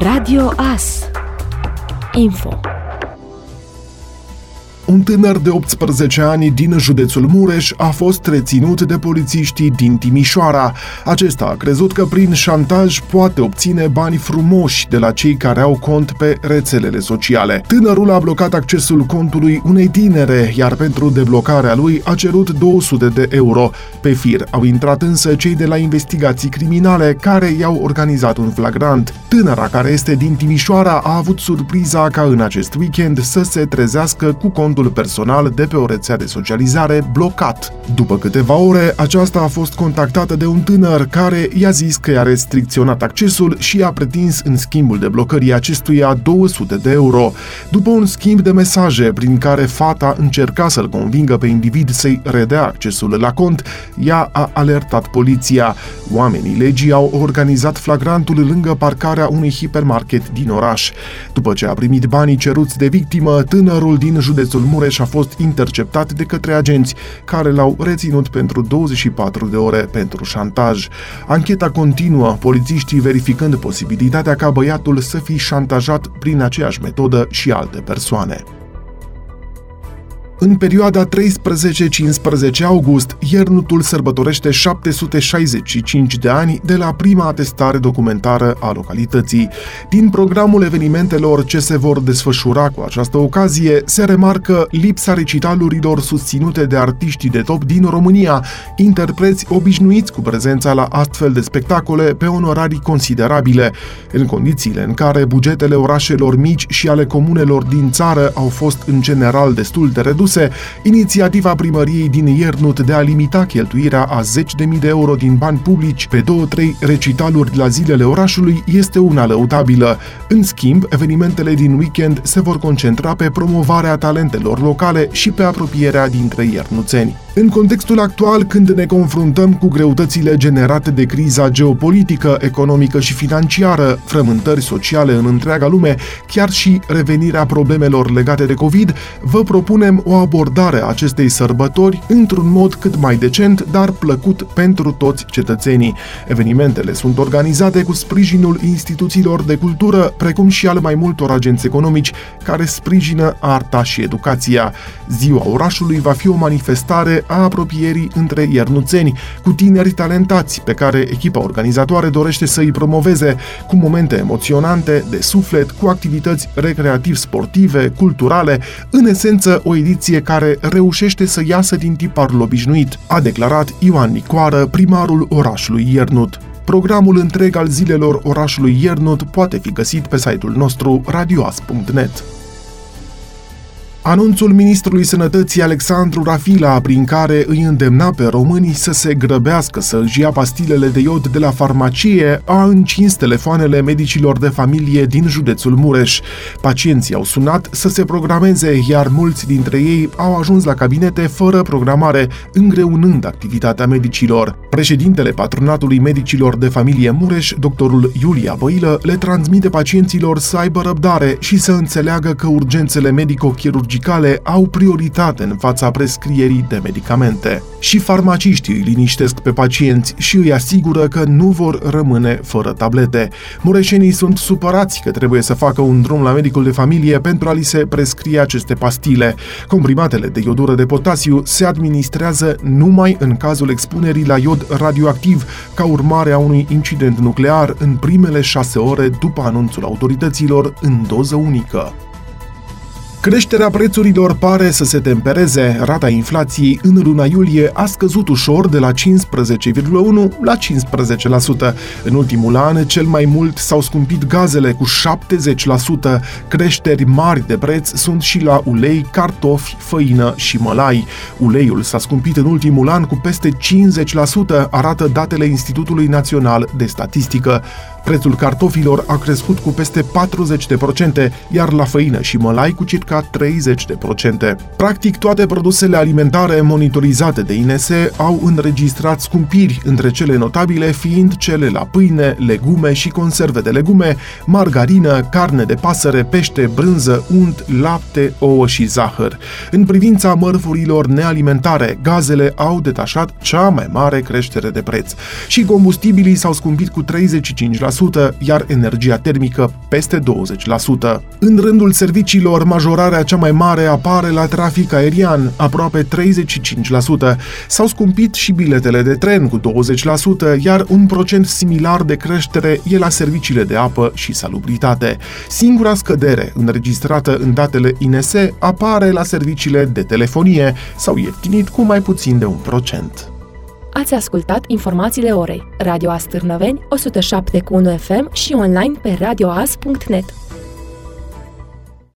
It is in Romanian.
Radio AS Info un tânăr de 18 ani din județul Mureș a fost reținut de polițiștii din Timișoara. Acesta a crezut că prin șantaj poate obține bani frumoși de la cei care au cont pe rețelele sociale. Tânărul a blocat accesul contului unei tinere, iar pentru deblocarea lui a cerut 200 de euro. Pe fir au intrat însă cei de la investigații criminale care i-au organizat un flagrant. Tânăra care este din Timișoara a avut surpriza ca în acest weekend să se trezească cu contul contul personal de pe o rețea de socializare blocat. După câteva ore, aceasta a fost contactată de un tânăr care i-a zis că i-a restricționat accesul și a pretins în schimbul de blocării acestuia 200 de euro. După un schimb de mesaje prin care fata încerca să-l convingă pe individ să-i redea accesul la cont, ea a alertat poliția. Oamenii legii au organizat flagrantul lângă parcarea unui hipermarket din oraș. După ce a primit banii ceruți de victimă, tânărul din județul Mureș a fost interceptat de către agenți care l-au reținut pentru 24 de ore pentru șantaj. Ancheta continuă, polițiștii verificând posibilitatea ca băiatul să fi șantajat prin aceeași metodă și alte persoane. În perioada 13-15 august, Iernutul sărbătorește 765 de ani de la prima atestare documentară a localității. Din programul evenimentelor ce se vor desfășura cu această ocazie, se remarcă lipsa recitalurilor susținute de artiștii de top din România, interpreți obișnuiți cu prezența la astfel de spectacole pe onorarii considerabile, în condițiile în care bugetele orașelor mici și ale comunelor din țară au fost în general destul de reduse produse, inițiativa primăriei din Iernut de a limita cheltuirea a 10.000 de euro din bani publici pe două-trei recitaluri la zilele orașului este una lăutabilă. În schimb, evenimentele din weekend se vor concentra pe promovarea talentelor locale și pe apropierea dintre iernuțeni. În contextul actual, când ne confruntăm cu greutățile generate de criza geopolitică, economică și financiară, frământări sociale în întreaga lume, chiar și revenirea problemelor legate de COVID, vă propunem o abordare a acestei sărbători într-un mod cât mai decent, dar plăcut pentru toți cetățenii. Evenimentele sunt organizate cu sprijinul instituțiilor de cultură, precum și al mai multor agenți economici care sprijină arta și educația. Ziua orașului va fi o manifestare a apropierii între iernuțeni, cu tineri talentați pe care echipa organizatoare dorește să îi promoveze, cu momente emoționante, de suflet, cu activități recreativ-sportive, culturale, în esență o ediție care reușește să iasă din tiparul obișnuit, a declarat Ioan Nicoară, primarul orașului Iernut. Programul întreg al zilelor orașului Iernut poate fi găsit pe site-ul nostru radioas.net. Anunțul ministrului sănătății Alexandru Rafila, prin care îi îndemna pe românii să se grăbească să își ia pastilele de iod de la farmacie, a încins telefoanele medicilor de familie din județul Mureș. Pacienții au sunat să se programeze, iar mulți dintre ei au ajuns la cabinete fără programare, îngreunând activitatea medicilor. Președintele Patronatului Medicilor de Familie Mureș, doctorul Iulia Băilă, le transmite pacienților să aibă răbdare și să înțeleagă că urgențele medico-chirurgicale chirurgicale au prioritate în fața prescrierii de medicamente. Și farmaciștii îi liniștesc pe pacienți și îi asigură că nu vor rămâne fără tablete. Mureșenii sunt supărați că trebuie să facă un drum la medicul de familie pentru a li se prescrie aceste pastile. Comprimatele de iodură de potasiu se administrează numai în cazul expunerii la iod radioactiv ca urmare a unui incident nuclear în primele șase ore după anunțul autorităților în doză unică. Creșterea prețurilor pare să se tempereze. Rata inflației în luna iulie a scăzut ușor de la 15,1 la 15%. În ultimul an, cel mai mult s-au scumpit gazele cu 70%. Creșteri mari de preț sunt și la ulei, cartofi, făină și mălai. Uleiul s-a scumpit în ultimul an cu peste 50%, arată datele Institutului Național de Statistică. Prețul cartofilor a crescut cu peste 40%, iar la făină și mălai cu circa 30%. Practic, toate produsele alimentare monitorizate de INS au înregistrat scumpiri, între cele notabile fiind cele la pâine, legume și conserve de legume, margarină, carne de pasăre, pește, brânză, unt, lapte, ouă și zahăr. În privința mărfurilor nealimentare, gazele au detașat cea mai mare creștere de preț și combustibilii s-au scumpit cu 35%, 30%, iar energia termică peste 20%. În rândul serviciilor, majorarea cea mai mare apare la trafic aerian, aproape 35%. S-au scumpit și biletele de tren cu 20%, iar un procent similar de creștere e la serviciile de apă și salubritate. Singura scădere înregistrată în datele INS apare la serviciile de telefonie, s-au ieftinit cu mai puțin de un procent. Ați ascultat informațiile orei. Radio Astârnăveni, 107.1 FM și online pe radioas.net.